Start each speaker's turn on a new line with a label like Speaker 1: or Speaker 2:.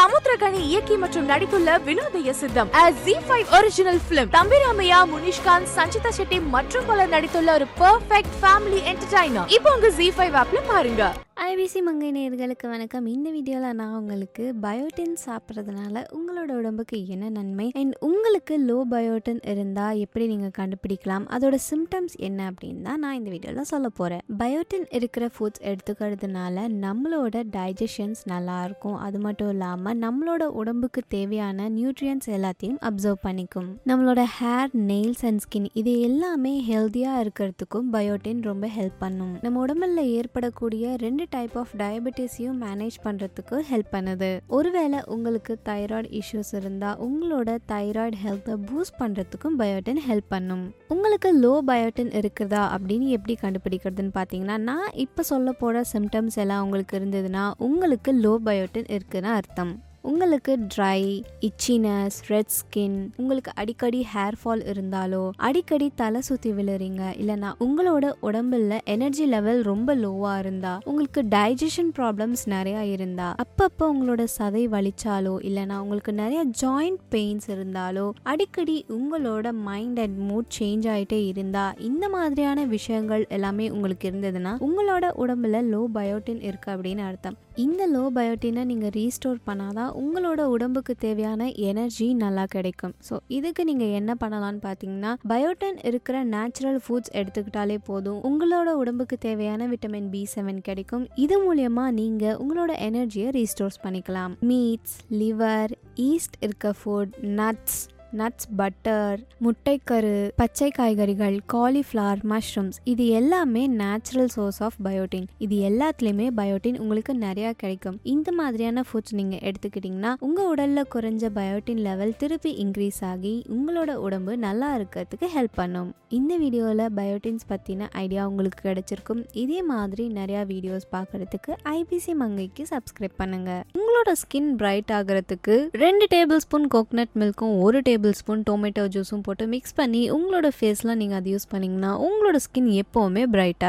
Speaker 1: சமுத்திரகனி இயக்கி மற்றும் நடித்துள்ள Vinodhaya Sitham Zee five original film Thambi Ramaiah Munishkanth Sanchita Shetty மற்றும் பலர் நடித்துள்ள ஒரு பெர்ஃபெக்ட் ஃபேமிலி என்டர்டைனர் இப்போ உங்க ஜி ஃபைவ் ஆப்ல பாருங்க.
Speaker 2: ஐபிசி மங்கை நேர்களுக்கு வணக்கம். இந்த வீடியோவில் நான் உங்களுக்கு பயோட்டின் சாப்பிட்றதுனால உங்களோட உடம்புக்கு என்ன நன்மை? அண்ட் உங்களுக்கு லோ பயோட்டின் இருந்தால் எப்படி நீங்கள் கண்டுபிடிக்கலாம்? அதோட சிம்டம்ஸ் என்ன அப்படின்னு தான் நான் இந்த வீடியோவில் சொல்ல போகிறேன் பயோட்டின் இருக்கிற ஃபுட்ஸ் எடுத்துக்கிறதுனால நம்மளோட டைஜஷன்ஸ் நல்லாயிருக்கும் அது மட்டும் இல்லாமல் நம்மளோட உடம்புக்கு தேவையான நியூட்ரியன்ஸ் எல்லாத்தையும் அப்சர்வ் பண்ணிக்கும். நம்மளோட ஹேர் நெயில்ஸ் அண்ட் ஸ்கின் இது எல்லாமே ஹெல்த்தியாக இருக்கிறதுக்கும் பயோட்டின் ரொம்ப ஹெல்ப் பண்ணும். நம்ம உடம்புல ஏற்படக்கூடிய ரெண்டு டைப் டைப் ஆஃப் டயபெட்டிஸையும் மேனேஜ் பண்ணுறதுக்கு ஹெல்ப் பண்ணுது. ஒருவேளை உங்களுக்கு தைராய்டு இஷ்யூஸ் இருந்தால் உங்களோட தைராய்டு ஹெல்த்தை பூஸ்ட் பண்ணுறதுக்கும் பயோட்டின் ஹெல்ப் பண்ணும். உங்களுக்கு லோ பயோட்டின் இருக்குதா அப்படின்னு எப்படி கண்டுபிடிக்கிறதுன்னு பார்த்தீங்கன்னா நான் இப்போ சொல்ல போகிற சிம்டம்ஸ் எல்லாம் உங்களுக்கு இருந்ததுன்னா உங்களுக்கு லோ பயோட்டின் இருக்குன்னு அர்த்தம். உங்களுக்கு ட்ரை இச்சினஸ் ரெட் ஸ்கின் உங்களுக்கு அடிக்கடி ஹேர் ஃபால் இருந்தாலோ அடிக்கடி தலை சுற்றி விழுறீங்க இல்லைனா உங்களோட உடம்புல எனர்ஜி லெவல் ரொம்ப லோவாக இருந்தா உங்களுக்கு டைஜஷன் ப்ராப்ளம்ஸ் நிறையா இருந்தா அப்பப்போ உங்களோட சதை வலிச்சாலோ இல்லைனா உங்களுக்கு நிறைய ஜாயிண்ட் பெயின்ஸ் இருந்தாலோ அடிக்கடி உங்களோட மைண்ட் அண்ட் மூட் சேஞ்ச் ஆகிட்டே இருந்தா இந்த மாதிரியான விஷயங்கள் எல்லாமே உங்களுக்கு இருந்ததுன்னா உங்களோட உடம்புல லோ பயோட்டின் இருக்கு அப்படின்னு அர்த்தம். இந்த லோ பயோட்டினை நீங்கள் ரீஸ்டோர் பண்ணாதான் உங்களோட உடம்புக்கு தேவையான எனர்ஜி நல்லா கிடைக்கும். ஸோ இதுக்கு நீங்கள் என்ன பண்ணலாம்னு பார்த்தீங்கன்னா பயோட்டின் இருக்கிற நேச்சுரல் ஃபுட்ஸ் எடுத்துக்கிட்டாலே போதும். உங்களோட உடம்புக்கு தேவையான விட்டமின் பி செவன் கிடைக்கும். இது மூலயமா நீங்கள் உங்களோட எனர்ஜியை ரீஸ்டோர்ஸ் பண்ணிக்கலாம். மீட்ஸ் லிவர் ஈஸ்ட் இருக்க ஃபுட் நட்ஸ் நட்ஸ் பட்டர் முட்டைக்கரு பச்சை காய்கறிகள் காலிஃப்ளவர் மஷ்ரூம்ஸ் இது எல்லாமே நேச்சுரல் சோர்ஸ் ஆஃப் பயோட்டின் இது எல்லாத்துலேயுமே பயோட்டின் உங்களுக்கு நிறையா கிடைக்கும். இந்த மாதிரியான ஃபுட்ஸ் நீங்கள் எடுத்துக்கிட்டிங்கன்னா உங்கள் உடலில் குறைஞ்ச பயோட்டின் லெவல் திருப்பி இன்க்ரீஸ் ஆகி உங்களோட உடம்பு நல்லா இருக்கிறதுக்கு ஹெல்ப் பண்ணும். இந்த வீடியோவில் பயோட்டின்ஸ் பற்றின ஐடியா உங்களுக்கு கிடைச்சிருக்கும். இதே மாதிரி நிறையா வீடியோஸ் பார்க்குறதுக்கு ஐபிசி மங்கைக்கு சப்ஸ்கிரைப் பண்ணுங்கள் உங்களோட ஸ்கின் பிரைட் ஆகிறதுக்கு ரெண்டு டேபிள் ஸ்பூன் கோகனட் மில்க்கும் ஒரு டேபிள் ஸ்பூன் டொமேட்டோ ஜூஸும் போட்டு மிக்ஸ் பண்ணி உங்களோட ஃபேஸில் நீங்கள் அதை யூஸ் பண்ணிங்கன்னா உங்களோட ஸ்கின் எப்போவுமே பிரைட்டாக